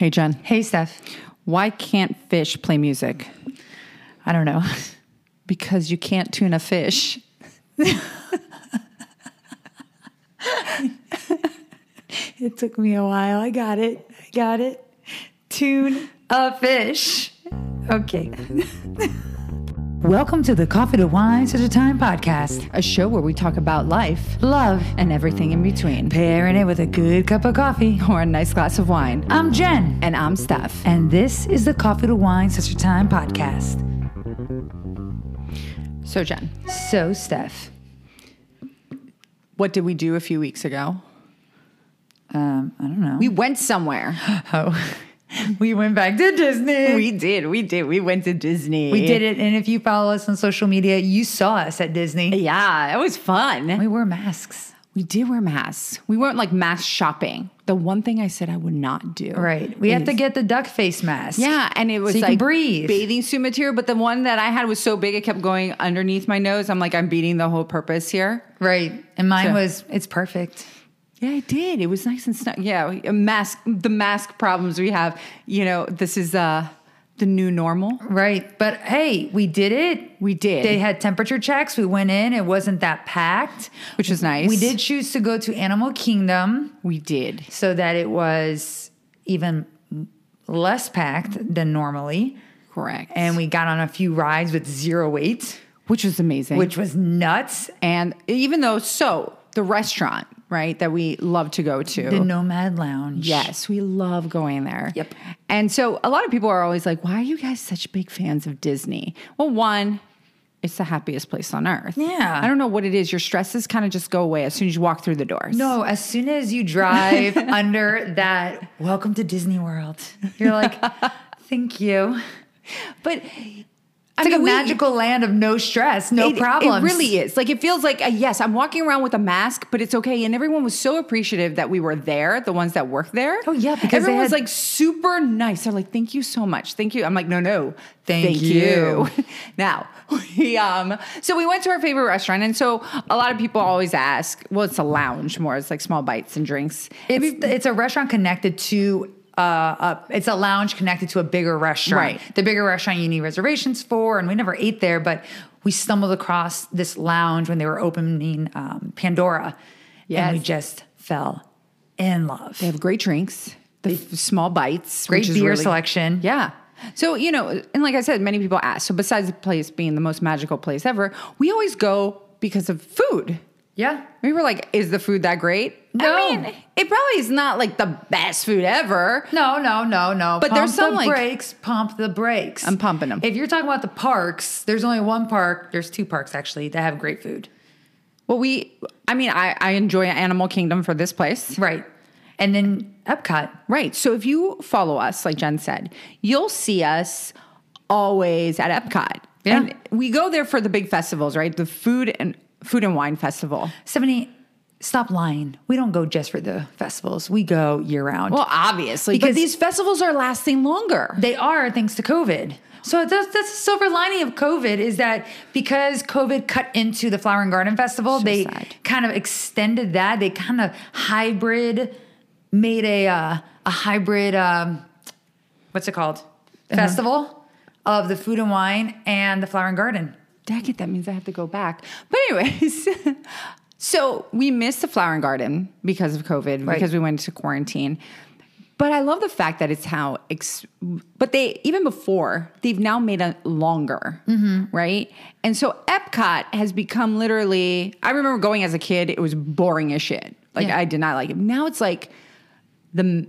Hey, Jen. Hey, Steph. Why can't fish play music? I don't know. Because you can't tune a fish. It took me a while. I got it. I got it. Tune a fish. Okay. Welcome to the Coffee to Wines at a Time podcast. A show where we talk about life Love and everything in between, pairing it with a good cup of coffee. or a nice glass of wine. I'm Jen, And I'm Steph. and this is the Coffee to Wines at a Time podcast. So, Jen, So, Steph, what did we do a few weeks ago? um, I don't know. We went somewhere. oh, we went back to Disney. we did. We did. We went to Disney. We did it, and if you follow us on social media, you saw us at Disney. Yeah, it was fun. We wore masks. We did wear masks. We weren't like mask shopping. The one thing I said I would not do. Right. We have to get the duck face mask. Yeah, and it was you like can breathe. bathing suit material, but the one that I had was so big it kept going underneath my nose. I'm like, I'm beating the whole purpose here. Right. And mine So- was, it's perfect. Yeah, it did. It was nice and snug. Yeah, mask. The mask problems we have. You know, this is uh the new normal. Right. But hey, we did it. We did. They had temperature checks. We went in. It wasn't that packed. which was nice. We did choose to go to Animal Kingdom We did. so that it was even less packed than normally. Correct. And we got on a few rides with zero wait, which was amazing. which was nuts. and even though so the restaurant right that we love to go to. The Nomad Lounge. Yes, we love going there. Yep. And so a lot of people are always like, why are you guys such big fans of Disney? Well, one, it's the happiest place on earth. Yeah. I don't know what it is. Your stresses kind of just go away as soon as you walk through the doors. No, as soon as you drive under that, welcome to Disney World, you're like, thank you. But It's like a we- magical land of no stress, no it, problems. It really is. Like it feels like uh, yes, I'm walking around with a mask, but it's okay. And everyone was so appreciative that we were there. The ones that work there. Oh, yeah, because everyone was like super nice. They're like, "Thank you so much, thank you." I'm like, "No, no, Thank you." now, we um, so we went to our favorite restaurant, and so a lot of people always ask, "Well, it's a lounge more. It's like small bites and drinks." It's it's a restaurant connected to uh, a, it's a lounge connected to a bigger restaurant. Right. The bigger restaurant you need reservations for, and we never ate there, but we stumbled across this lounge when they were opening um, Pandora, and we just fell in love. They have great drinks, the f- small bites, Great beer really- selection. Yeah. So, you know, and like I said, many people ask. So, besides the place being the most magical place ever, we always go because of food. Yeah. We were like, is the food that great? No. I mean, it probably is not like the best food ever. No, no, no, no. But pump there's some, the like- brakes. Pump the brakes. I'm pumping them. If you're talking about the parks, there's only one park. There's two parks actually that have great food. Well, we, I mean, I, I enjoy Animal Kingdom for this place. Right. And then Epcot. Right. So if you follow us, like Jen said, you'll see us always at Epcot. Yeah. And we go there for the big festivals, right? The food and food and wine festival. Stephanie, stop lying. We don't go just for the festivals. We go year round. Well, obviously, but Because- these festivals are lasting longer. they are thanks to COVID. So that's, that's the silver lining of COVID is that because COVID cut into the Flower and Garden Festival, So they sad. kind of extended that. They kind of hybrid made a uh, a hybrid um, what's it called festival of the food and wine and the Flower and Garden. Dang it, that means I have to go back. But anyways, so we missed the flower and garden because of COVID, Right. because we went into quarantine. But I love the fact that it's how, ex- but they, even before, they've now made it longer, mm-hmm. right? And so Epcot has become literally, I remember going as a kid, it was boring as shit. Like Yeah. I did not like it. Now it's like the,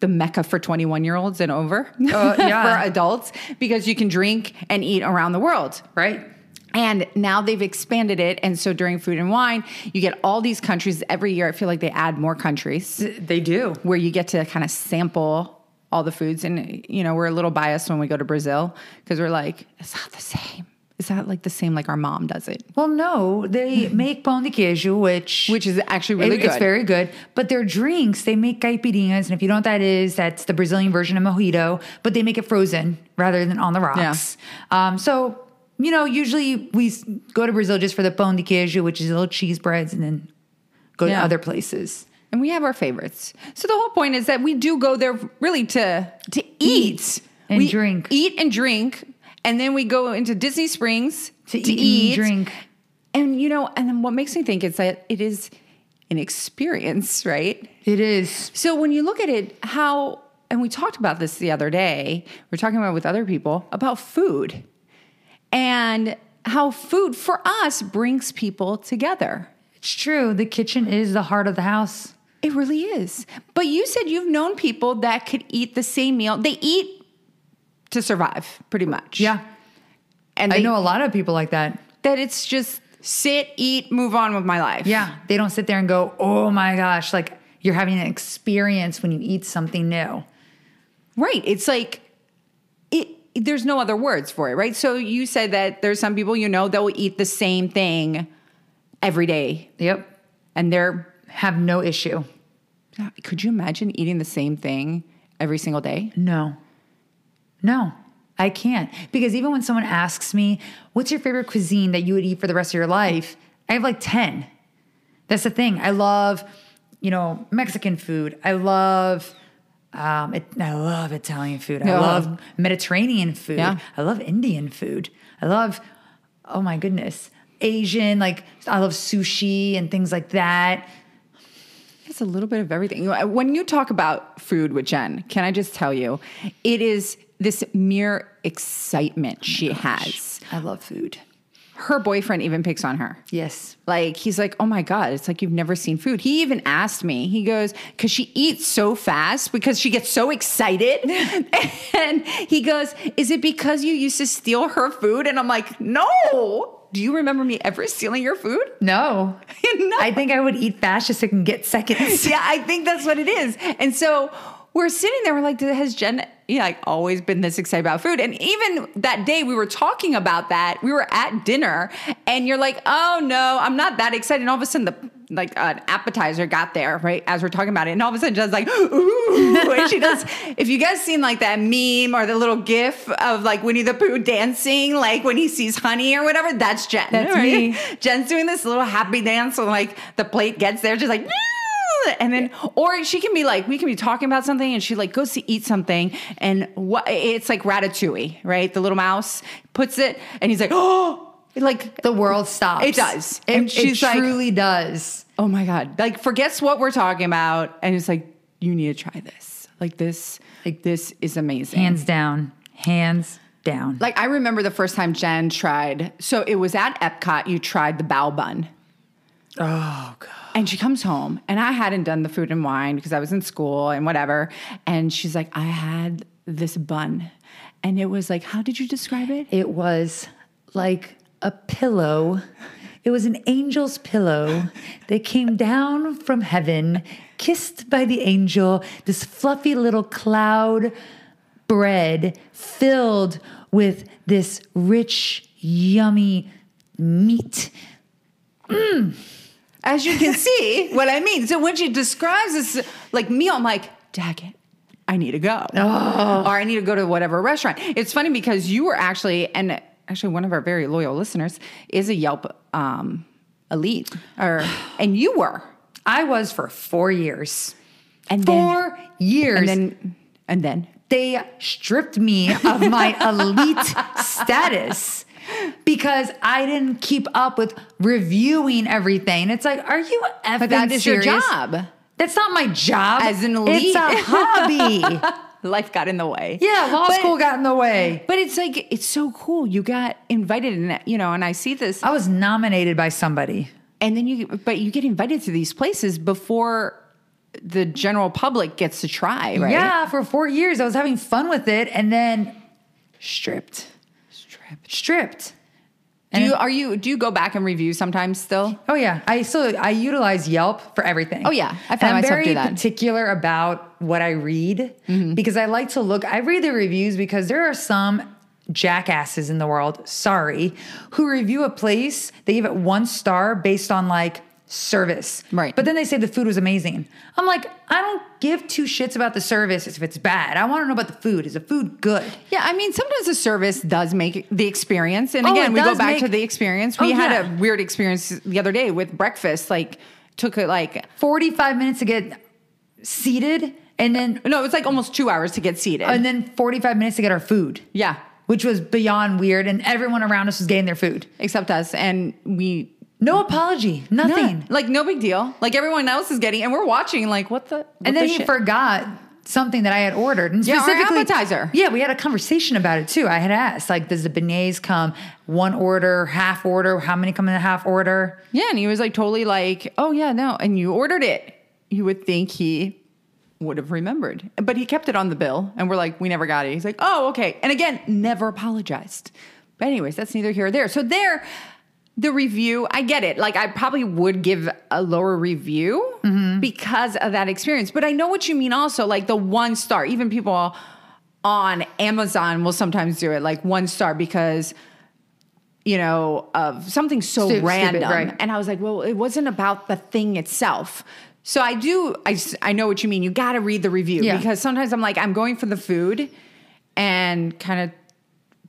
the mecca for 21 year olds and over Uh, yeah. for adults because you can drink and eat around the world. Right. And now they've expanded it. And so during food and wine, you get all these countries every year. I feel like they add more countries They do. where you get to kind of sample all the foods. And, you know, we're a little biased when we go to Brazil because we're like, it's not the same. It's that like the same like our mom does it. Well, no, they make pão de queijo, which Which is actually really it- It's very good. But their drinks, they make caipirinhas, and if you don't know what that is, that's the Brazilian version of mojito. But they make it frozen rather than on the rocks. Um, so you know, usually we go to Brazil just for the pão de queijo, which is little cheese breads, and then go Yeah. to other places. and we have our favorites. So the whole point is that we do go there really to to eat, and We drink. eat and drink, and then we go into Disney Springs To eat and drink. And you know, and then what makes me think is that it is an experience, right? It is. So when you look at it, how and we talked about this the other day. We are talking about with other people about food and how food for us brings people together. It's true. The kitchen is the heart of the house. It really is. But you said you've known people that could eat the same meal. They eat to survive, pretty much. Yeah. And I know a lot of people like that. that it's just sit, eat, move on with my life. Yeah. They don't sit there and go, oh my gosh, like you're having an experience when you eat something new. Right. It's like it there's no other words for it, right? So you said that there's some people you know that will eat the same thing every day. Yep. And they're Have no issue. could you imagine eating the same thing every single day? No. No, I can't. Because even when someone asks me, what's your favorite cuisine that you would eat for the rest of your life? I have like 10. That's the thing. I love, you know, Mexican food. I love, um, it, I love Italian food. I love Mediterranean food. Yeah. I love Indian food. I love, oh my goodness, Asian, like I love sushi and things like that. It's a little bit of everything. When you talk about food with Jen, can I just tell you, it is this mere excitement oh she has. I love food. Her boyfriend even picks on her. Yes. Like he's like, oh my god, it's like you've never seen food. He even asked me. He goes, because she eats so fast because she gets so excited, and he goes, is it because you used to steal her food? And I'm like, no. Do you remember me ever stealing your food? No. no. I think I would eat fast just so I can get seconds. yeah, I think that's what it is. And so we're sitting there, we're like, has Jen yeah, like always been this excited about food? And even that day we were talking about that, we were at dinner, and you're like, oh no, I'm not that excited. And all of a sudden the like an appetizer got there, right? As we're talking about it. And all of a sudden Jen's like, ooh. And she does if you guys seen like that meme or the little gif of like Winnie the Pooh dancing, like when he sees honey or whatever, that's Jen. That's right? me. Jen's doing this little happy dance when like the plate gets there, just like and then or she can be like we can be talking about something and she like goes to eat something and what it's like ratatouille right the little mouse puts it and he's like oh like the world stops. It does. It, And she's it like- truly does. oh my god like forgets what we're talking about and it's like you need to try this like this like this is amazing Hands down. Hands down. like i remember the first time jen tried so it was at epcot you tried the bao bun oh god. And she comes home, and I hadn't done the food and wine because I was in school and whatever. And she's like, I had this bun. And it was like, how did you describe it? It was like a pillow. It was an angel's pillow that came down from heaven, kissed by the angel, this fluffy little cloud bread filled with this rich, yummy meat. Mm. As you can see, what I mean. So when she describes this like meal, I'm like, dag it. I need to go. Or I need to go to whatever restaurant. It's funny because you were actually, and actually one of our very loyal listeners is a Yelp um, elite. Or and you were. I was for four years. And then- four years. And then and then they stripped me of my elite status because I didn't keep up with reviewing everything. It's like, are you effing But that is serious? your job. That's not my job. As an elite. It's a hobby. Life got in the way. yeah, law But- school got in the way. But it's like it's so cool. You got invited, and you know, and I see this, I was nominated by somebody. and then you, but you get invited to these places before the general public gets to try, right? Yeah, for four years I was having fun with it and then stripped. Stripped. Stripped. Do you are you do you go back and review sometimes still? Oh yeah, I still I utilize Yelp for everything. Oh, yeah. I find I'm myself very do that. Mm-hmm. particular about what I read because I like to look. I read the reviews because there are some jackasses in the world. Sorry, who review a place they give it one star based on like service. Right. But then they say the food was amazing. I'm like, I don't give two shits about the service if it's bad. I want to know about the food. Is the food good? Yeah, I mean, sometimes the service does make the experience. And Oh, again, we go back make- to the experience. We Oh, had yeah. a weird experience the other day with breakfast. Like took it like 45 minutes to get seated and then uh, no, it was like almost two hours to get seated. and then 45 minutes to get our food, yeah, which was beyond weird. And everyone around us was getting their food. except us, and we No apology, nothing. Yeah, like no big deal. Like everyone else is getting, and we're watching. Like what the? what And then the he shit? forgot something that I had ordered. And Yeah, specifically, appetizer. Yeah, we had a conversation about it too. I had asked, like, does the beignets come one order, half order? How many come in a half order? Yeah, and he was like totally like, oh yeah, no, and you ordered it. You would think he would have remembered, but he kept it on the bill, and we're like, we never got it. He's like, oh okay, and again, never apologized. But anyways, that's neither here or there. So there, the review, I get it. Like I probably would give a lower review mm-hmm. because of that experience, but I know what you mean. Also, like the one star, even people on Amazon will sometimes do it like one star because you know, of something so Stu- stupid, random. right. And I was like, well, it wasn't about the thing itself. So I do, i, I know what you mean. You got to read the review Yeah. because sometimes I'm like, I'm going for the food and kind of,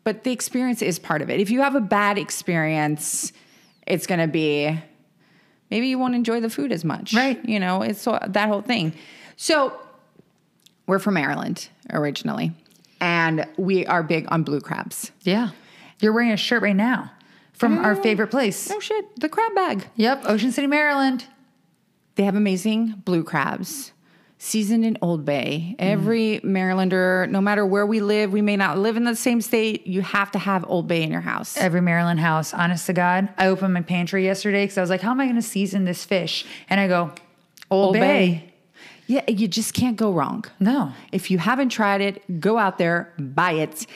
but the experience is part of it. If you have a bad experience, it's going to be, maybe you won't enjoy the food as much. Right. You know, it's that whole thing. So we're from Maryland originally, and we are big on blue crabs. Yeah. You're wearing a shirt right now from our Oh. favorite place. Oh shit, the crab bag. Yep, Ocean City, Maryland. They have amazing blue crabs, seasoned in Old Bay. Mm-hmm. Every Marylander, no matter where we live, we may not live in the same state, you have to have Old Bay in your house. Every Maryland house, honest to God. I opened my pantry yesterday because I was like, how am I going to season this fish? And I go, Old, Bay. Yeah, you just can't go wrong. No. If you haven't tried it, go out there, buy it.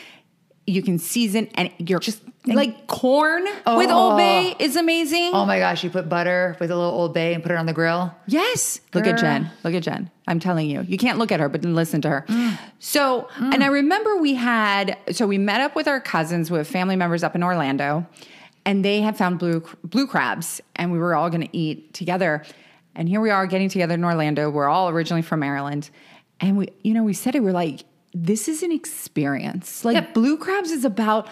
You can season and you're just like corn with Oh. Old Bay is amazing. Oh my gosh, you put butter with a little Old Bay and put it on the grill. Yes. Look at Jen. Look at Jen. I'm telling you. You can't look at her, but then listen to her. Mm. So, mm. and I remember we had, so we met up with our cousins with family members up in Orlando, and they had found blue blue crabs, and we were all going to eat together. And here we are getting together in Orlando. We're all originally from Maryland, and we, you know, we said it. We're like, this is an experience. Like Yep. blue crabs is about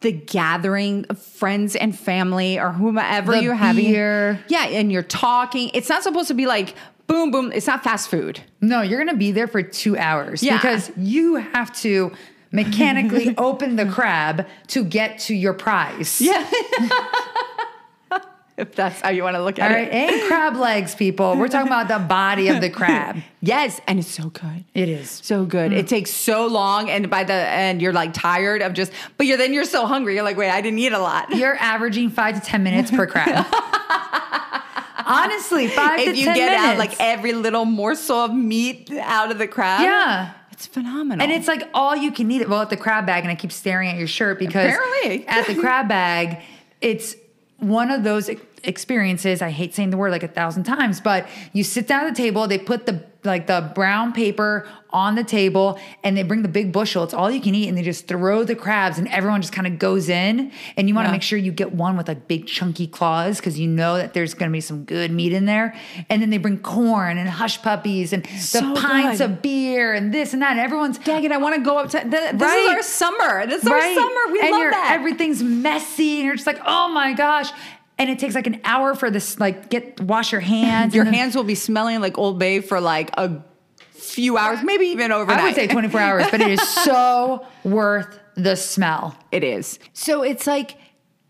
the gathering of friends and family or whomever The you're having. beer. Yeah, and you're talking. It's not supposed to be like boom, boom. It's not fast food. No, you're going to be there for two hours Yeah. because you have to mechanically open the crab to get to your prize. Yeah. if that's how you want to look at All right. it. Ain't crab legs, people. We're talking about the body of the crab. Yes, and it's so good. It is. So good. It mm. takes so long, and by the end, you're like tired of just. But you're then you're so hungry. You're like, wait, I didn't eat a lot. You're averaging five to 10 minutes per crab. Honestly, five to If you 10 get minutes. out like every little morsel of meat out of the crab, Yeah. it's phenomenal. And it's like all you can eat. It. Well, at the crab bag, and I keep staring at your shirt because Apparently. at the crab bag, it's one of those experiences. I hate saying the word like a thousand times, but you sit down at the table, they put the like the brown paper on the table, and they bring the big bushel. It's all you can eat, and they just throw the crabs, and everyone just kind of goes in. And you want to Yeah. make sure you get one with like big chunky claws because you know that there's going to be some good meat in there. And then they bring corn and hush puppies and the pints good. of beer and this and that. And everyone's Dang it, I want to go up to. Th- this Right. is our summer. This is our summer. We and love that. Everything's messy, and you're just like, oh my gosh. And it takes like an hour for this, like, get wash your hands. Your then- hands will be smelling like Old Bay for like a few hours, maybe even overnight. I would say 24 hours, but it is so worth the smell. it is. So it's like,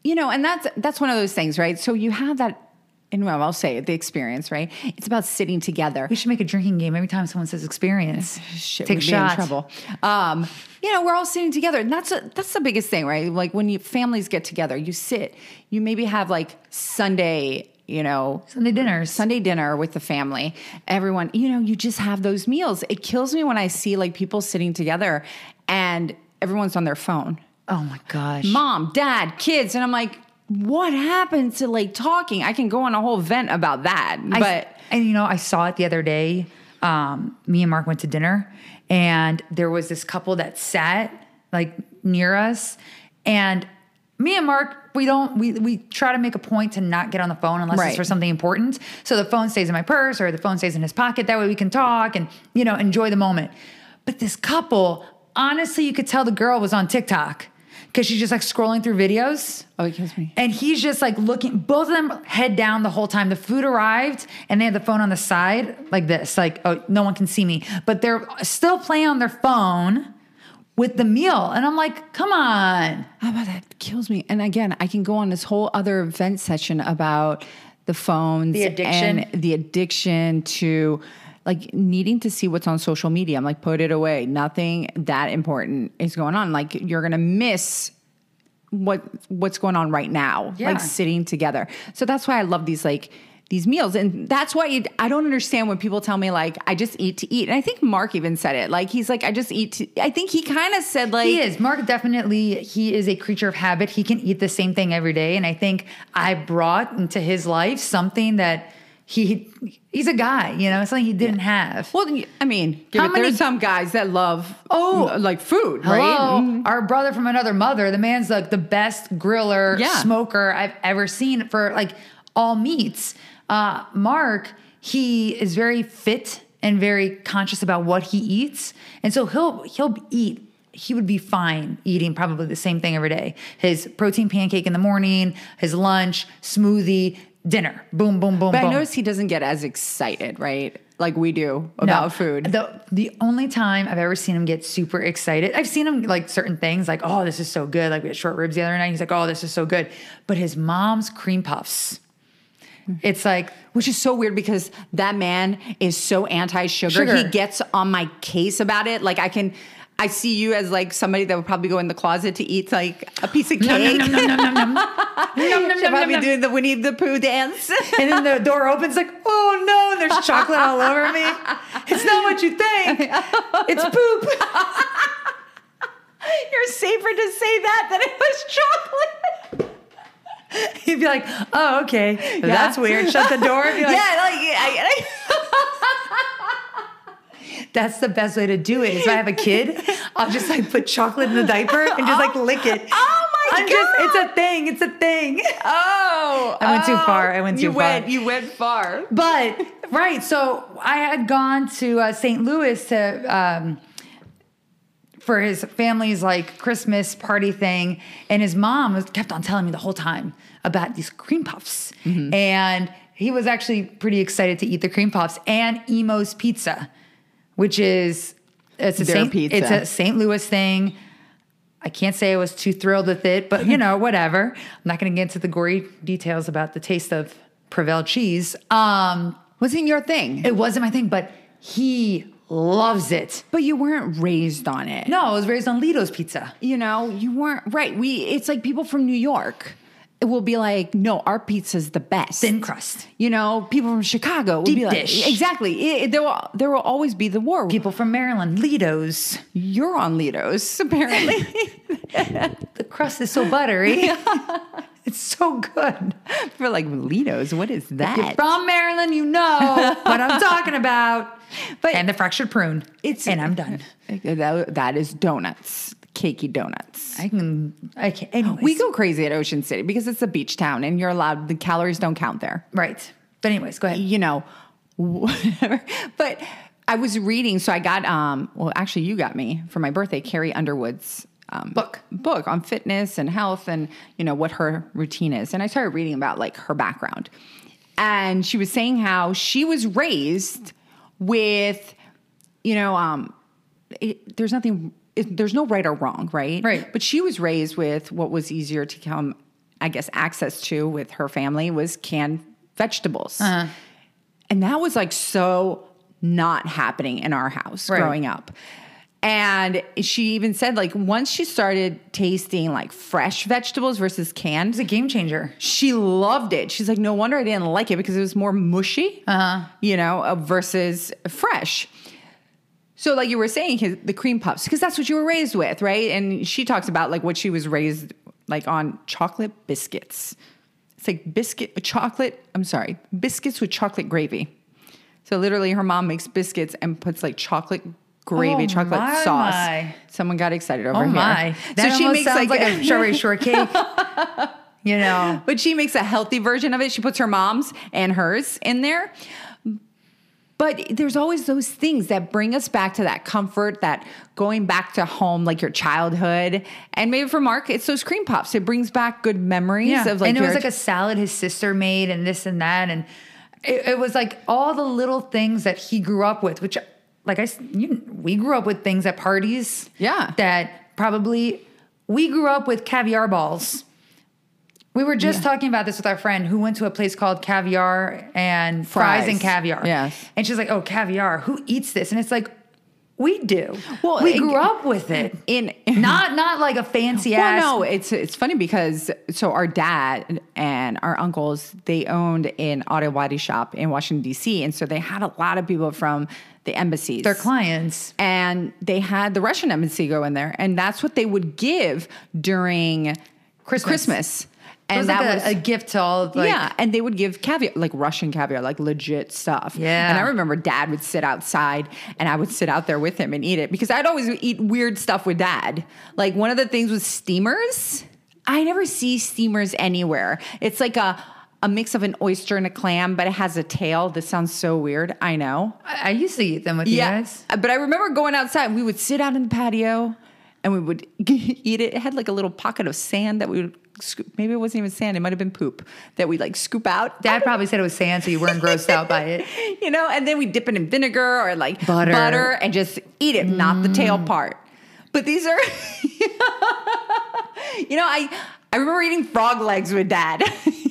you know, and that's that's one of those things, right? So you have that, and well, I'll say it, the experience, right? It's about sitting together. We should make a drinking game every time someone says experience. Shit, Take be in trouble. Um, you know, we're all sitting together, and that's a, that's the biggest thing, right? Like when you families get together, you sit. You maybe have like Sunday, you know, Sunday dinners. Sunday dinner with the family. Everyone, you know, you just have those meals. It kills me when I see like people sitting together and everyone's on their phone. Oh my gosh. Mom, dad, kids, and I'm like, what happened to like talking? I can go on a whole vent about that, I- but and you know, I saw it the other day. Um, me and Mark went to dinner, and there was this couple that sat like near us, and me and Mark, we don't we we try to make a point to not get on the phone unless Right. it's for something important. So the phone stays in my purse or the phone stays in his pocket. That way we can talk and you know enjoy the moment. But this couple, honestly, you could tell the girl was on TikTok because she's just like scrolling through videos. Oh, it kills me. And he's just like looking, both of them head down the whole time. The food arrived and they had the phone on the side like this, like, oh, no one can see me. But they're still playing on their phone with the meal. And I'm like, come on. Oh, How about that? Kills me. And again, I can go on this whole other event session about the phones, The addiction. and the addiction to like needing to see what's on social media. I'm like, put it away. Nothing that important is going on. Like you're gonna miss what what's going on right now. Yeah. Like sitting together. So that's why I love these like these meals and that's why it, i don't understand when people tell me like i just eat to eat and i think mark even said it like he's like i just eat to i think he kind of said like He is. Mark definitely, he is a creature of habit. He can eat the same thing every day. And I think I brought into his life something that he, he's a guy, you know, something he didn't have. Well, I mean, How it, many- there's some guys that love Oh. like food, Hello, right? Mm. our brother from another mother. The man's like the best griller, Yeah. smoker I've ever seen for like all meats. Uh, Mark, he is very fit and very conscious about what he eats, and so he'll he'll eat. He would be fine eating probably the same thing every day. His protein pancake in the morning, his lunch, smoothie, dinner. Boom, boom, boom, But boom. I notice he doesn't get as excited, right? Like we do No. about food. The the only time I've ever seen him get super excited, I've seen him like certain things, like oh this is so good. Like we had short ribs the other night. He's like oh this is so good. But his mom's cream puffs, mm-hmm. it's like Which is so weird because that man is so anti. Sugar. He gets on my case about it. Like I can, I see you as like somebody that would probably go in the closet to eat like a piece of cake. nom, nom, nom, nom, nom, nom. Nom, She'll probably nom, doing the Winnie the Pooh dance. and then the door opens like oh no, there's chocolate all over me. It's not what you think. It's poop. You're safer to say that than it was chocolate. He'd be like oh okay, that's weird. Shut the door. Like, yeah, like I, That's the best way to do it. if I have a kid, I'll just like put chocolate in the diaper and just like lick it. Oh my I'm just, God. it's a thing. It's a thing. oh, I went too oh, far. I went too you far. Went, you went far. But right, so I had gone to uh, St. Louis to um, for his family's like Christmas party thing, and his mom was kept on telling me the whole time about these cream puffs, Mm-hmm. and he was actually pretty excited to eat the cream puffs and Imo's Pizza, which is it's a Their Saint, pizza. it's a St. Louis thing. I can't say I was too thrilled with it, but you know, whatever. I'm not going to get into the gory details about the taste of Provel cheese. Um, Wasn't your thing. it wasn't my thing, but he loves it. but you weren't raised on it. No, I was raised on Ledo's pizza. You know, you weren't right. We it's like people from New York. It will be like, no, our pizza's the best. Thin crust. You know, people from Chicago will Deep be like, dish. exactly. It- it- there will there will always be the war. People from Maryland, Ledo's. You're on Ledos, apparently. The crust is so buttery. it's so good. For like Ledos, what is If you're that? from Maryland, you know what I'm talking about. But- and the fractured prune. It's and I'm done. That, that is donuts, cakey donuts. I can. I can. Anyways. we go crazy at Ocean City because it's a beach town and you're allowed the calories don't count there. right. But anyways, go ahead. you know, whatever. But I was reading, so I got um well actually you got me for my birthday, Carrie Underwood's um, Book. book on fitness and health and you know what her routine is. And I started reading about like her background. And she was saying how she was raised with, you know, um, it, there's nothing, it, there's no right or wrong, right? Right. But she was raised with what was easier to come, I guess, access to with her family was canned vegetables. Uh-huh. And that was like so not happening in our house Right. growing up. And she even said, like, once she started tasting like fresh vegetables versus canned, It's a game changer. she loved it. She's like, no wonder I didn't like it because it was more mushy, Uh-huh. you know, uh, versus fresh. So, like you were saying, his, the cream puffs, because that's what you were raised with, right? And she talks about like what she was raised like on chocolate biscuits. It's like biscuit, chocolate, I'm sorry, biscuits with chocolate gravy. So, literally, her mom makes biscuits and puts like chocolate gravy, Oh, chocolate my, sauce. my. Someone got excited over Oh here. my! That so she makes like, like, a strawberry shortcake. you know, but she makes a healthy version of it. She puts her mom's and hers in there. But there's always those things that bring us back to that comfort, that going back to home, like your childhood. And maybe for Mark, it's those cream pops. It brings back good memories of like and it was like a salad his sister made and this and that and it, it was like all the little things that he grew up with which like I, you, we grew up with things at parties Yeah. that probably we grew up with caviar balls we were just Yeah. talking about this with our friend who went to a place called caviar and fries, and caviar Yes. and she's like oh caviar who eats this and it's like we do Well, we grew up with it in not not like a fancy Well, ass no, it's it's funny because so our dad and our uncles they owned an auto body shop in Washington D.C. and so they had a lot of people from the embassies. their clients and they had the Russian embassy go in there, and that's what they would give during Christmas. Christmas. And was that like a, was a gift to all of like yeah, and they would give caviar, like Russian caviar, like legit stuff. Yeah. And I remember dad would sit outside and I would sit out there with him and eat it because I'd always eat weird stuff with dad. Like one of the things was steamers. I never see steamers anywhere. It's like a, a mix of an oyster and a clam, but it has a tail. This sounds so weird. I know. I, I used to eat them with you guys. But I remember going outside. We would sit out in the patio and we would eat it. It had like a little pocket of sand that we would scoop. Maybe it wasn't even sand. It might have been poop that we like scoop out. Dad probably said it was sand, so you weren't grossed out by it. you know, and then we dip it in vinegar or like Butter. butter, and just eat it, not the tail mm. part. But these are, you know, I I remember eating frog legs with dad.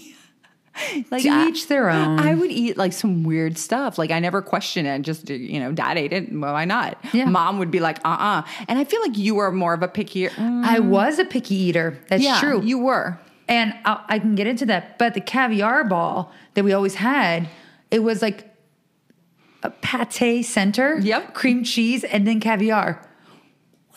like To I- each their own. I would eat like some weird stuff. Like I never questioned it. Just you know, dad ate it. Well, why not? Yeah. Mom would be like, uh, uh And I feel like you were more of a picky. mm, I was a picky eater. That's yeah, true. You were. and I, I can get into that. But the caviar ball that we always had, it was like a pate center. Yep. Cream cheese and then caviar.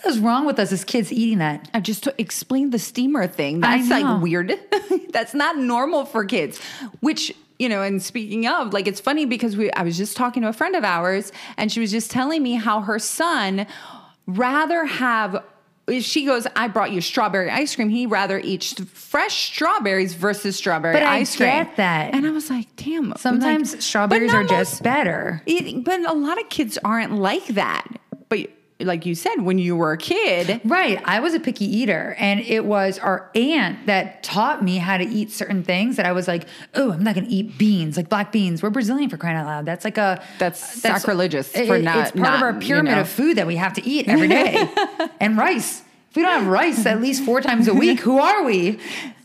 What is wrong with us as kids eating that? I just to explain the steamer thing. I That's like weird. That's not normal for kids. Which you know, and speaking of, like, it's funny because we. I was just talking to a friend of ours, and she was just telling me how her son rather have. She goes, I brought you strawberry ice cream. He rather eats fresh strawberries versus strawberry But I ice cream. get that. and I was like, damn. Sometimes but strawberries are just better. it, but a lot of kids aren't like that. But like you said, when you were a kid, Right. I was a picky eater, and it was our aunt that taught me how to eat certain things that I was like, oh, I'm not going to eat beans, like black beans. We're Brazilian for crying out loud. That's like a. That's sacrilegious for it- not- It's part of not, our you pyramid know. of food that we have to eat every day. and rice. If we don't have rice at least four times a week, who are we?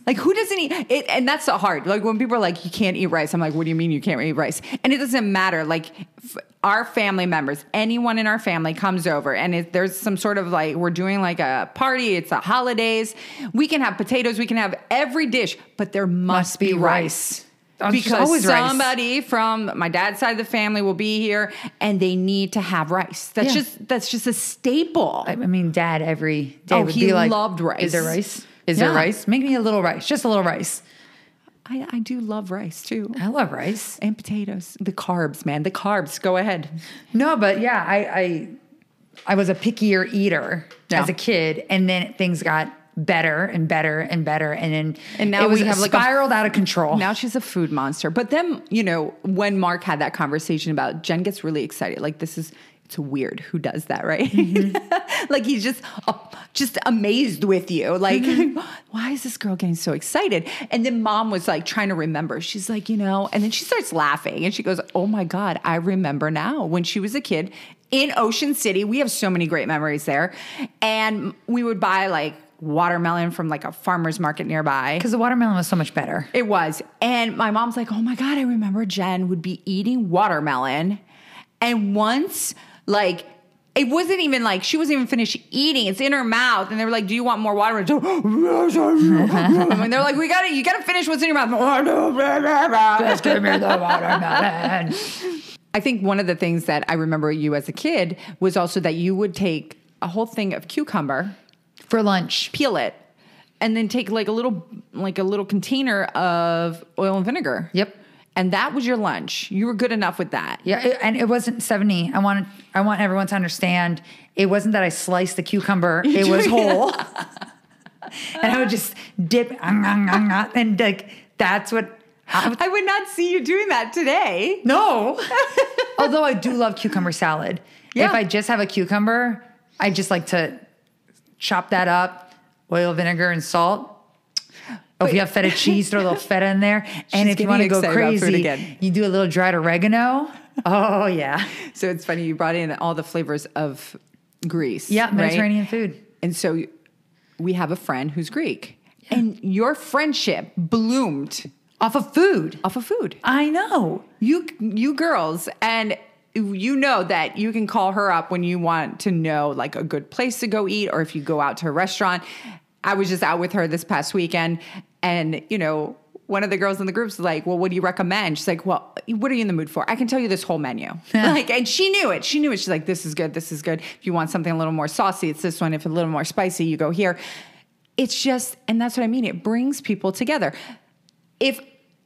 Like who doesn't eat it? And that's the hard. Like when people are like, "You can't eat rice," I'm like, "What do you mean you can't eat rice?" And it doesn't matter. Like f- our family members, anyone in our family comes over, and if there's some sort of like we're doing like a party, it's the holidays. We can have potatoes, we can have every dish, but there must, Must be rice. Oh, there's Because always rice. somebody from my dad's side of the family will be here, and they need to have rice. That's Yeah. just that's just a staple. I mean, dad every day Oh, would he be like, loved rice. Is there rice? Is there rice? Make me a little rice, just a little rice. I, I do love rice too. I love rice. and potatoes. The carbs, man. The carbs. Go ahead. No, but yeah, I I, I was a pickier eater Yeah. as a kid, and then things got better and better and better, and then And now it was we have like a- spiraled out of control. Now she's a food monster. But then, you know, when Mark had that conversation about Jen gets really excited. Like this is it's weird who does that, right? like he's just uh, just amazed with you. Like why is this girl getting so excited? And then mom was like trying to remember. She's like, you know, and then she starts laughing and she goes, "Oh my god, I remember now when she was a kid in Ocean City. We have so many great memories there. And we would buy like watermelon from like a farmer's market nearby. because the watermelon was so much better. It was. And my mom's like, oh my God, I remember Jen would be eating watermelon. And once, like, it wasn't even like she wasn't even finished eating. It's in her mouth. And they were like, Do you want more water?" and they're like, We gotta, you gotta finish what's in your mouth. Just give me the watermelon. I think one of the things that I remember you as a kid was also that you would take a whole thing of cucumber, For lunch, peel it, and then take like a little like a little container of oil and vinegar. Yep. And that was your lunch. You were good enough with that. yeah, it- and it wasn't seventy. I want I want everyone to understand. It wasn't that I sliced the cucumber; it was whole, and I would just dip, and like that's what I would not see you doing that today. No. Although I do love cucumber salad. Yeah. If I just have a cucumber, I just like to chop that up, oil, vinegar, and salt. Or if you have feta cheese, throw a little feta in there. And if you want to go excited about food crazy, you do a little dried oregano. Oh yeah. So it's funny you brought in all the flavors of Greece. Yeah, right? Mediterranean food. And so we have a friend who's Greek, and your friendship bloomed Off of food. off of food. I know. You you girls and you know that you can call her up when you want to know like a good place to go eat or if you go out to a restaurant. I was just out with her this past weekend and you know one of the girls in the group was like, "Well, what do you recommend?" She's like, "Well, what are you in the mood for? I can tell you this whole menu." like, and she knew it. She knew it. She's like, "This is good. This is good. If you want something a little more saucy, it's this one. If a little more spicy, you go here." It's just, and that's what I mean. It brings people together. If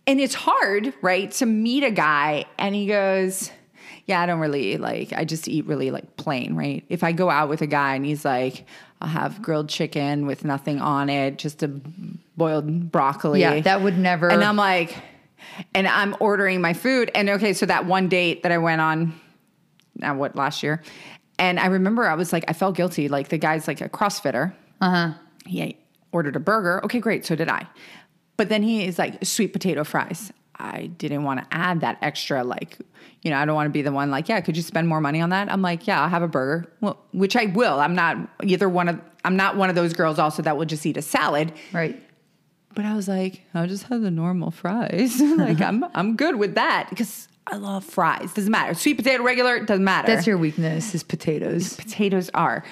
and it's hard, right, to meet a guy and he goes, "Yeah, I don't really like. I just eat really like plain, right?" If I go out with a guy and he's like, "I'll have grilled chicken with nothing on it, just a boiled broccoli," Yeah, that would never- And I'm like, and I'm ordering my food, and okay, so that one date that I went on, now what last year, and I remember I was like, I felt guilty. Like the guy's like a CrossFitter. Uh huh. He ordered a burger. Okay, great. So did I. But then he is like sweet potato fries. I didn't want to add that extra, like, you know, I don't want to be the one like, yeah, could you spend more money on that? I'm like, yeah, I'll have a burger, well, which I will. I'm not either one of, I'm not one of those girls also that will just eat a salad. Right. But I was like, I'll just have the normal fries. like, I'm, I'm good with that because I love fries. Doesn't matter. Sweet potato, regular, doesn't matter That's your weakness is potatoes. potatoes are.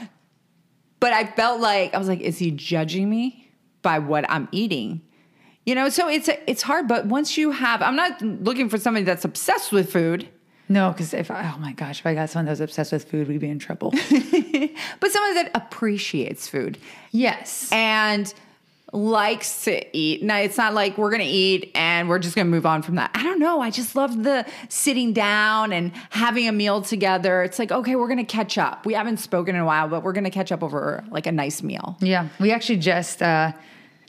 But I felt like I was like, is he judging me by what I'm eating? You know, so it's it's hard. But once you have, I'm not looking for somebody that's obsessed with food, No, because if I, oh my gosh, if I got someone that was obsessed with food, we'd be in trouble. but someone that appreciates food yes. and likes to eat. Now it's not like we're gonna eat and we're just gonna move on from that. I don't know. I just love the sitting down and having a meal together. It's like okay, we're gonna catch up. We haven't spoken in a while, but we're gonna catch up over like a nice meal. Yeah, we actually just uh,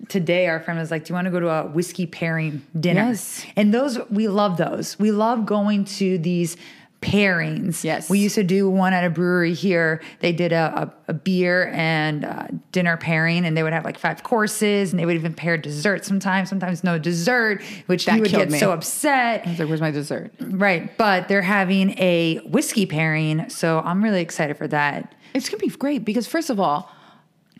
today our friend was like, "Do you want to go to a whiskey pairing dinner?" Yes. and those we love those. We love going to these pairings. Yes. we used to do one at a brewery here. They did a, a, a beer and uh, dinner pairing, and they would have like five courses, and they would even pair dessert sometimes. Sometimes no dessert, which That you would get me. so upset. I was like, where's my dessert? Right, but they're having a whiskey pairing, so I'm really excited for that. It's gonna be great because first of all,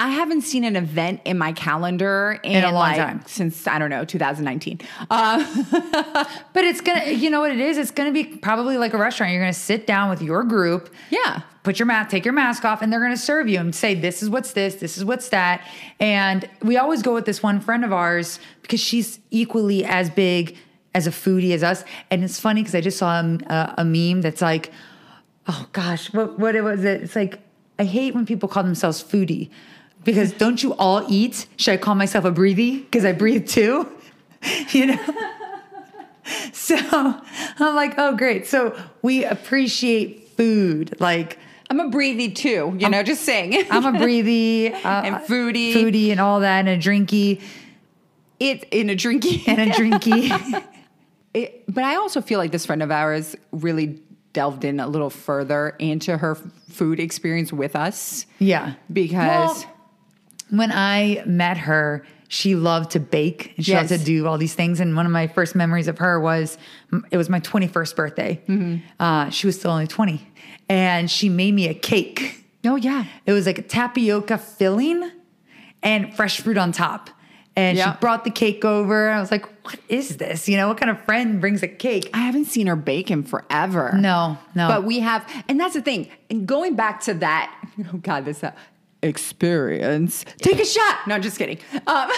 I haven't seen an event in my calendar in, In a long like, time. since I don't know 2019. Uh, But it's gonna, you know what it is? It's gonna be probably like a restaurant. You're gonna sit down with your group, yeah, put your mask, take your mask off, and they're gonna serve you and say, "This is what's this, this is what's that." And we always go with this one friend of ours because she's equally as big as a foodie as us. And it's funny because I just saw a, a, a meme that's like, "Oh gosh, what what was it? It's like I hate when people call themselves foodie." Because don't you all eat? Should I call myself a breathy? Because I breathe too. you know? So I'm like, oh, great. So we appreciate food. Like, I'm a breathy too. You know, just saying. I'm a breathy uh, And foodie. foodie, and all that, and a drinky, it in a drinky. and a drinky. It- but I also feel like this friend of ours really delved in a little further into her food experience with us yeah. because Well, when I met her, she loved to bake and she loved to do all these things. And one of my first memories of her was it was my 21st birthday. Mm-hmm. Uh, she was still only 20. And she made me a cake. oh yeah, It was like a tapioca filling and fresh fruit on top. And Yeah. she brought the cake over. I was like, what is this? You know, what kind of friend brings a cake? I haven't seen her bake in forever. No, no. But we have, and that's the thing. And going back to that, oh God, this uh, experience. Take a shot. No, just kidding. Um,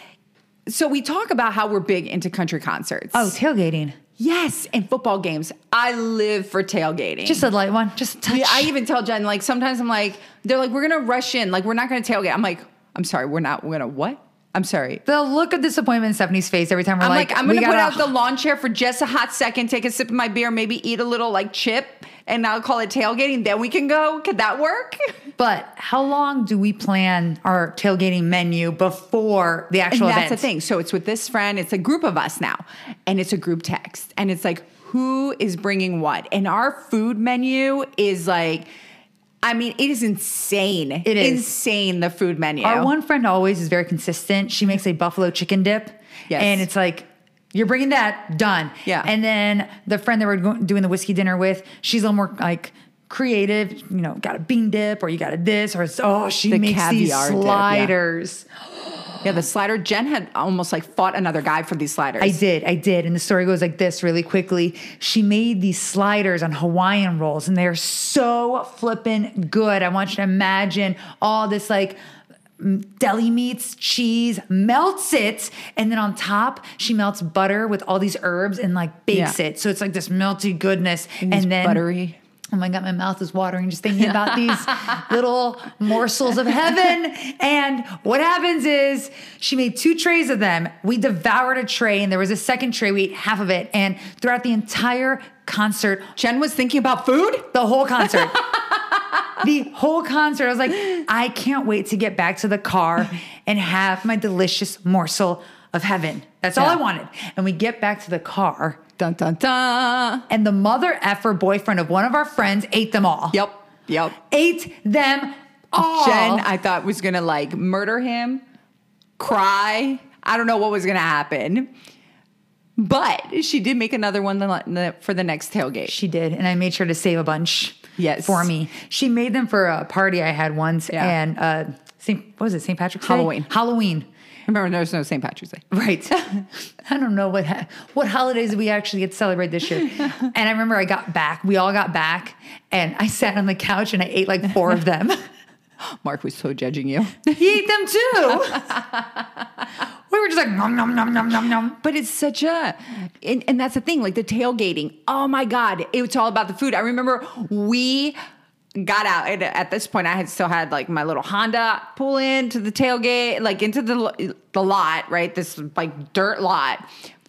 so we talk about how we're big into country concerts. oh, tailgating. yes, and football games. I live for tailgating. Just a light one, just a touch. Yeah, I even tell Jen, like, sometimes I'm like, they're like, we're gonna rush in, like, we're not gonna tailgate. I'm like, I'm sorry, we're not, we're gonna what? I'm sorry. The look of disappointment in Stephanie's face every time we're I'm like, like, I'm gonna put out the lawn chair for just a hot second, take a sip of my beer, maybe eat a little like chip, and I'll call it tailgating. Then we can go. Could that work? But how long do we plan our tailgating menu before the And actual that's event? the thing. So it's with this friend. It's a group of us now, and it's a group text, and it's like who is bringing what, and our food menu is like. I mean, it is insane. It is. insane. The food menu. Our one friend always is very consistent. She makes a buffalo chicken dip. Yes. And it's like, you're bringing that, done. Yeah. And then the friend that we're doing the whiskey dinner with, she's a little more like creative, you know, got a bean dip or you got a this or, oh, she The makes these sliders. dip, yeah. Yeah, the slider. Jen had almost like fought another guy for these sliders. I did, I did. And the story goes like this really quickly. She made these sliders on Hawaiian rolls and they're so flippin' good. I want you to imagine all this like deli meats, cheese, melts it, and then on top she melts butter with all these herbs and like bakes Yeah. it. So it's like this melty goodness. And And, then buttery. Oh my God, my mouth is watering just thinking about these little morsels of heaven. And what happens is she made two trays of them. We devoured a tray, and there was a second tray. We ate half of it. And throughout the entire concert, Jen was thinking about food. the whole concert, the whole concert, I was like, I can't wait to get back to the car and have my delicious morsel of heaven. That's all I wanted. And we get back to the car, Dun dun dun. and the mother effer boyfriend of one of our friends ate them all. Yep. Yep. ate them all. Jen, I thought was gonna like murder him, cry. I don't know what was gonna happen, but she did make another one for the next tailgate. she did, and I made sure to save a bunch. Yes. for me. She made them for a party I had once, Yeah. and uh, Saint what was it? St. Patrick's Day? Halloween. Remember, there's no St. Patrick's Day. Right. I don't know what what holidays we actually get to celebrate this year. And I remember I got back. We all got back, and I sat on the couch and I ate like four of them. Mark was so judging you. he ate them too. we were just like nom nom nom nom nom nom. But it's such a, and, and that's the thing, like the tailgating. Oh my God, it's all about the food. I remember we got out, and at this point, I had still had like my little Honda pull into the tailgate, like into the the lot, right? This like dirt lot,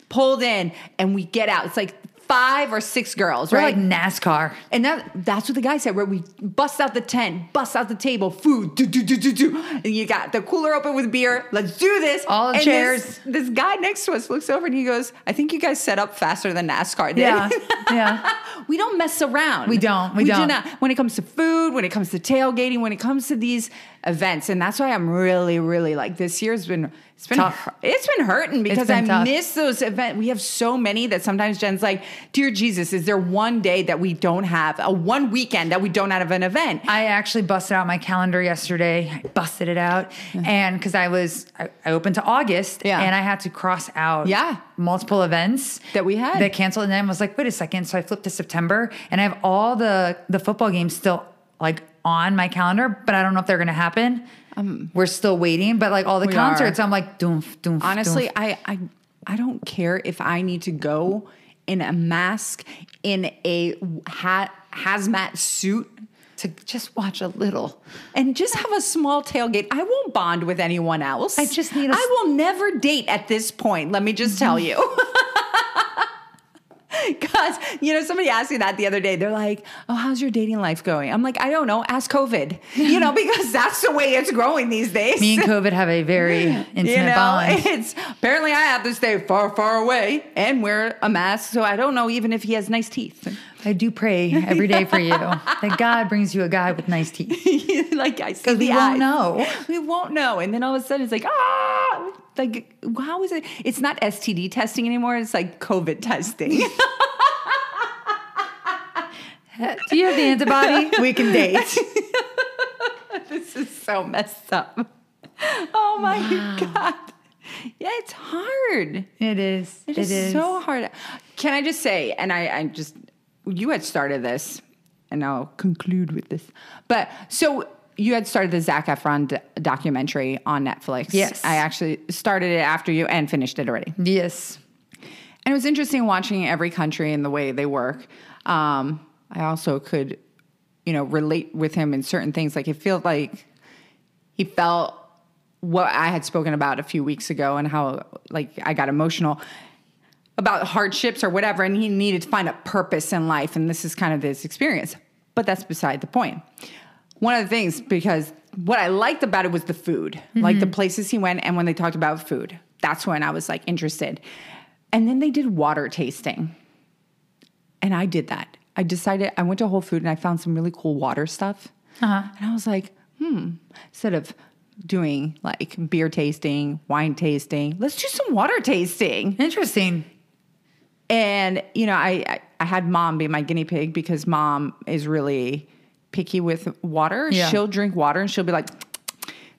pulled in, and we get out. It's like five or six girls, We're right? like NASCAR. And that that's what the guy said, where we bust out the tent, bust out the table, food, do, do, do, do, do. And you got the cooler open with beer. Let's do this. All the And chairs. This, this guy next to us looks over and he goes, I think you guys set up faster than NASCAR did. Yeah, yeah. We don't mess around. We don't, we do don't. not. When it comes to food, when it comes to tailgating, when it comes to these events. And that's why I'm really, really like this year's been it's been Tough. it's been hurting because been I tough. miss those events. We have so many that sometimes Jen's like, Dear Jesus, is there one day that we don't have a one weekend that we don't have an event? I actually busted out my calendar yesterday. I busted it out, and because I was, I, I opened to August, Yeah. and I had to cross out, Yeah. multiple events That we had. that canceled, and then I was like, wait a second. So I flipped to September, and I have all the the football games still like on my calendar, but I don't know if they're going to happen. We're still waiting, but like all the Um, We are. concerts, I'm like, doomf, doomf. Honestly, doomf. I, I I don't care if I need to go in a mask in a hat hazmat suit to just watch a little and just have a small tailgate. I won't bond with anyone else. I just need a- I will never date at this point. Let me just tell you. Because, you know, somebody asked me that the other day. They're like, oh, how's your dating life going? I'm like, I don't know. Ask COVID, you know, because that's the way it's growing these days. me and COVID have a very intimate you know, bond. it's apparently I have to stay far, far away and wear a mask. So I don't know even if he has nice teeth. I do pray every day for you that God brings you a guy with nice teeth. like I see Because we the won't know. We won't know. And then all of a sudden it's like, ah, like how is it? It's not STD testing anymore. It's like COVID testing. Do you have the antibody? We can date. this is so messed up. Oh my god. Yeah, it's hard. It is. It It is is. so hard. Can I just say, and I, I just, you had started this, and I'll conclude with this. But so you had started the Zac Efron d- documentary on Netflix. Yes. I actually started it after you and finished it already. Yes. And it was interesting watching every country and the way they work. Um, I also could, you know, relate with him in certain things. Like it felt like he felt what I had spoken about a few weeks ago and how like I got emotional about hardships or whatever, and he needed to find a purpose in life, and this is kind of his experience. But that's beside the point. One of the things, because what I liked about it was the food, like the places he went, and when they talked about food, that's when I was like interested. And then they did water tasting. And I did that. I decided I went to Whole Food and I found some really cool water stuff. Uh-huh. And I was like, hmm, instead of doing like beer tasting, wine tasting, let's do some water tasting. Interesting. And you know, I I, I had mom be my guinea pig because mom is really picky with water. Yeah. She'll drink water and she'll be like,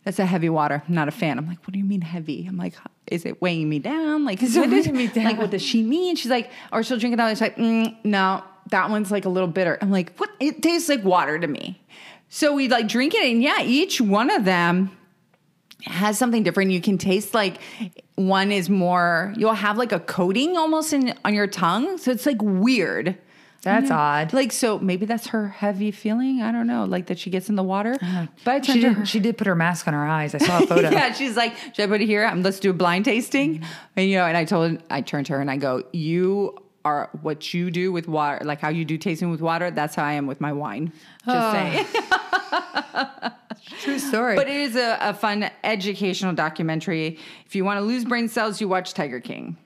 "That's a heavy water. I'm not a fan." I'm like, "What do you mean heavy?" I'm like, "Is it weighing me down? Like, Is it what does- weighing me down? Like, what does she mean?" She's like, or she'll drink it out. And she's like, mm, "No, that one's like a little bitter." I'm like, "What? It tastes like water to me." So we like drink it, and yeah, each one of them has something different. You can taste like one is more. You'll have like a coating almost in on your tongue, so it's like weird. That's Yeah. odd. Like so, maybe that's her heavy feeling. I don't know, like that she gets in the water. Uh-huh. But She her. did, she did put her mask on her eyes. I saw a photo. yeah, she's like, should I put it here? Um, let's do a blind tasting. Mm-hmm. And you know, and I told, I turned to her and I go, you are what you do with water, like how you do tasting with water. That's how I am with my wine. Just saying. True story. But it is a, a fun educational documentary. If you want to lose brain cells, you watch Tiger King.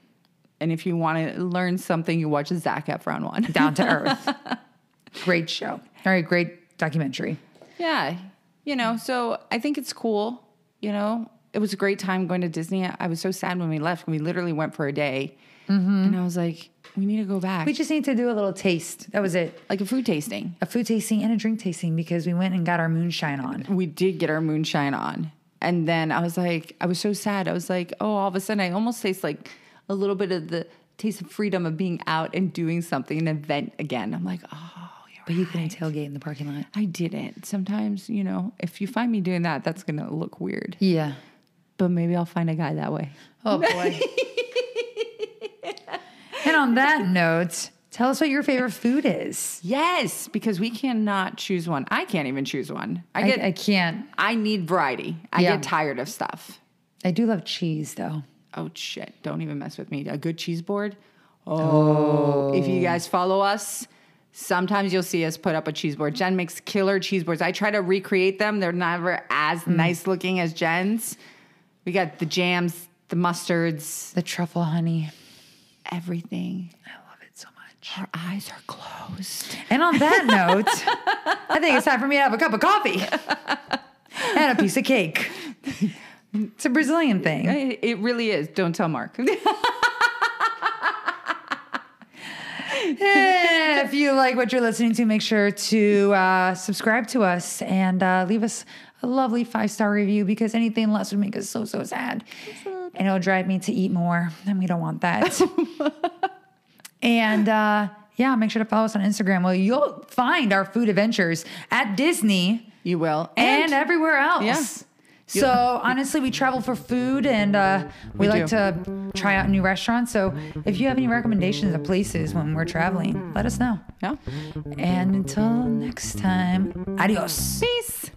And if you want to learn something, you watch a Zac Efron one. Down to earth. great show. All right, great documentary. yeah. You know, so I think it's cool. You know, it was a great time going to Disney. I was so sad when we left. We literally went for a day. Mm-hmm. And I was like, we need to go back. We just need to do a little taste. That was it. like a food tasting. A food tasting and a drink tasting because we went and got our moonshine on. We did get our moonshine on. And then I was like, I was so sad. I was like, oh, all of a sudden I almost taste like a little bit of the taste of freedom of being out and doing something, an event again. I'm like, oh, But you couldn't tailgate in the parking lot. I didn't. Sometimes, you know, if you find me doing that, that's going to look weird. Yeah. But maybe I'll find a guy that way. Oh boy. and on that note, tell us what your favorite food is. Yes, because we cannot choose one. I can't even choose one. I I, get I I, can't. I need variety. I Yeah. get tired of stuff. I do love cheese though. Oh shit, don't even mess with me. A good cheese board? Oh. If you oh. guys follow us, sometimes you'll see us put up a cheese board. Jen makes killer cheese boards. I try to recreate them. They're never as hmm. nice looking as Jen's. We got the jams, the mustards, The truffle honey. everything. I love it so much. Our eyes are closed. And on that note, I think it's time for me to have a cup of coffee and a piece of cake. It's a Brazilian thing. It it really is. Don't tell Mark. If you like what you're listening to, make sure to uh, subscribe to us and uh, leave us a lovely five star review because anything less would make us so, so sad. And it'll drive me to eat more, and we don't want that. and uh, yeah, make sure to follow us on Instagram. Well, you'll find our food adventures at Disney you will. and, everywhere else. Yeah. So honestly, we travel for food and uh, we, We like do. to try out new restaurants. So if you have any recommendations of places when we're traveling, let us know. yeah. And until next time, adios. Peace.